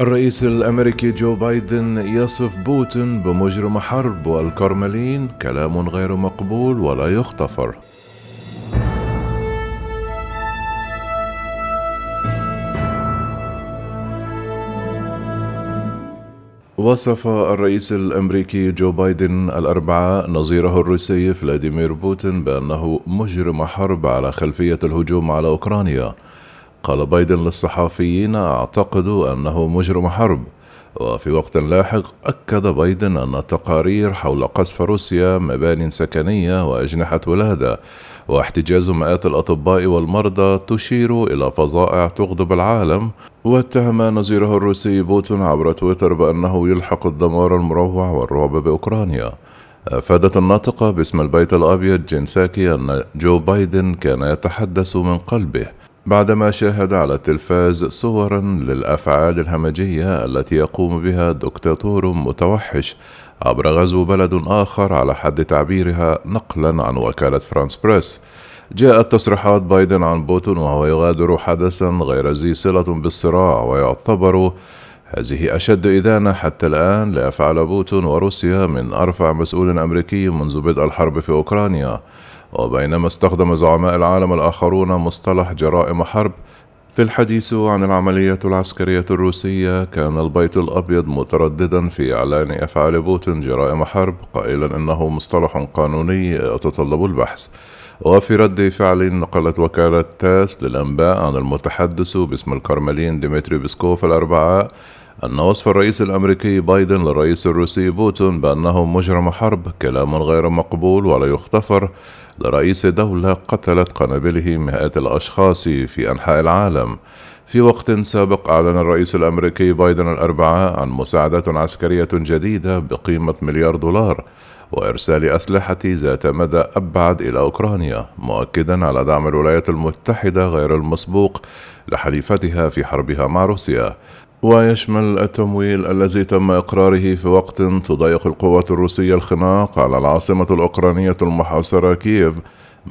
الرئيس الأمريكي جو بايدن يصف بوتين بمجرم حرب والكرملين كلام غير مقبول ولا يغتفر. وصف الرئيس الأمريكي جو بايدن الأربعاء نظيره الروسي فلاديمير بوتين بأنه مجرم حرب على خلفية الهجوم على أوكرانيا. قال بايدن للصحفيين أعتقد أنه مجرم حرب. وفي وقت لاحق أكد بايدن أن التقارير حول قصف روسيا مبان سكنية وأجنحة ولادة واحتجاز مئات الأطباء والمرضى تشير إلى فظائع تغضب العالم. واتهم نظيره الروسي بوتين عبر تويتر بأنه يلحق الدمار المروع والرعب بأوكرانيا. أفادت الناطقة باسم البيت الأبيض جين ساكي أن جو بايدن كان يتحدث من قلبه. بعدما شاهد على التلفاز صورا للأفعال الهمجية التي يقوم بها دكتاتور متوحش عبر غزو بلد آخر على حد تعبيرها نقلا عن وكالة فرانس بريس. جاءت تصريحات بايدن عن بوتين وهو يغادر حدثا غير ذي صلة بالصراع ويعتبر هذه أشد إدانة حتى الآن لأفعال بوتين وروسيا من أرفع مسؤول أمريكي منذ بدء الحرب في أوكرانيا. وبينما استخدم زعماء العالم الآخرون مصطلح جرائم حرب في الحديث عن العملية العسكرية الروسية كان البيت الأبيض مترددا في إعلان أفعال بوتين جرائم حرب قائلا إنه مصطلح قانوني يتطلب البحث. وفي رد فعل نقلت وكالة تاس للأنباء عن المتحدث باسم الكرملين ديمتري بيسكوف الأربعاء أن وصف الرئيس الأمريكي بايدن للرئيس الروسي بوتين بأنه مجرم حرب كلام غير مقبول ولا يغتفر. لرئيس دولة قتلت قنابله مئات الأشخاص في أنحاء العالم. في وقت سابق أعلن الرئيس الأمريكي بايدن الأربعاء عن مساعدات عسكرية جديدة بقيمة مليار دولار وإرسال أسلحة ذات مدى أبعد إلى أوكرانيا مؤكدا على دعم الولايات المتحدة غير المسبوق لحليفتها في حربها مع روسيا. ويشمل التمويل الذي تم إقراره في وقت تضيق القوات الروسية الخناق على العاصمة الأوكرانية المحاصرة كييف.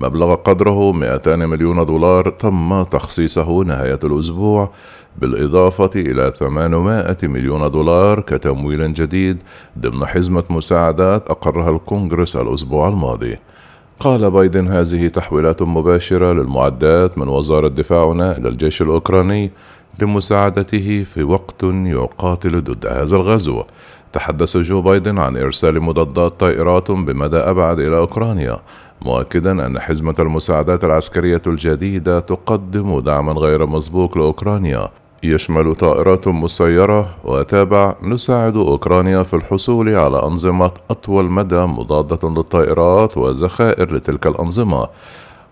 مبلغ قدره 200 مليون دولار. تم تخصيصه نهاية الأسبوع بالإضافة إلى 800 مليون دولار كتمويل جديد ضمن حزمة مساعدات أقرها الكونغرس الأسبوع الماضي. قال بايدن هذه تحويلات مباشرة للمعدات من وزارة دفاعنا إلى الجيش الأوكراني لمساعدته في وقت يقاتل ضد هذا الغزو. تحدث جو بايدن عن إرسال مضادات طائرات بمدى أبعد إلى أوكرانيا مؤكدا أن حزمة المساعدات العسكرية الجديدة تقدم دعما غير مسبوق لأوكرانيا. يشمل طائرات مسيرة وتابع نساعد أوكرانيا في الحصول على أنظمة أطول مدى مضادة للطائرات وذخائر لتلك الأنظمة.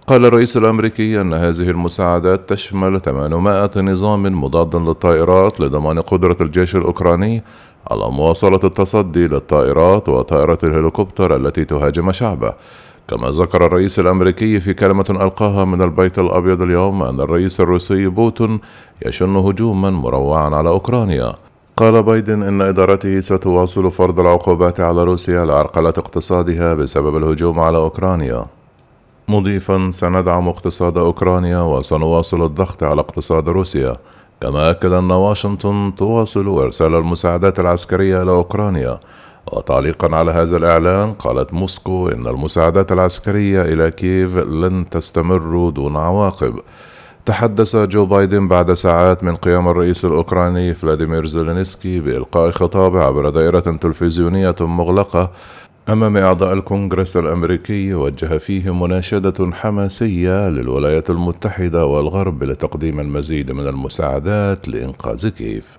قال الرئيس الأمريكي أن هذه المساعدات تشمل 800 نظام مضاد للطائرات لضمان قدرة الجيش الأوكراني على مواصلة التصدي للطائرات وطائرة الهليكوبتر التي تهاجم شعبه. كما ذكر الرئيس الأمريكي في كلمة ألقاها من البيت الأبيض اليوم أن الرئيس الروسي بوتين يشن هجوما مروعا على أوكرانيا. قال بايدن إن إدارته ستواصل فرض العقوبات على روسيا لعرقلة اقتصادها بسبب الهجوم على أوكرانيا. مضيفا سندعم اقتصاد أوكرانيا وسنواصل الضغط على اقتصاد روسيا كما أكد أن واشنطن تواصل إرسال المساعدات العسكرية إلى أوكرانيا. وتعليقا على هذا الإعلان قالت موسكو إن المساعدات العسكرية إلى كييف لن تستمر دون عواقب. تحدث جو بايدن بعد ساعات من قيام الرئيس الأوكراني فلاديمير زيلينسكي بإلقاء خطاب عبر دائرة تلفزيونية مغلقة أمام أعضاء الكونغرس الأمريكي وجه فيه مناشدة حماسية للولايات المتحدة والغرب لتقديم المزيد من المساعدات لإنقاذ كييف.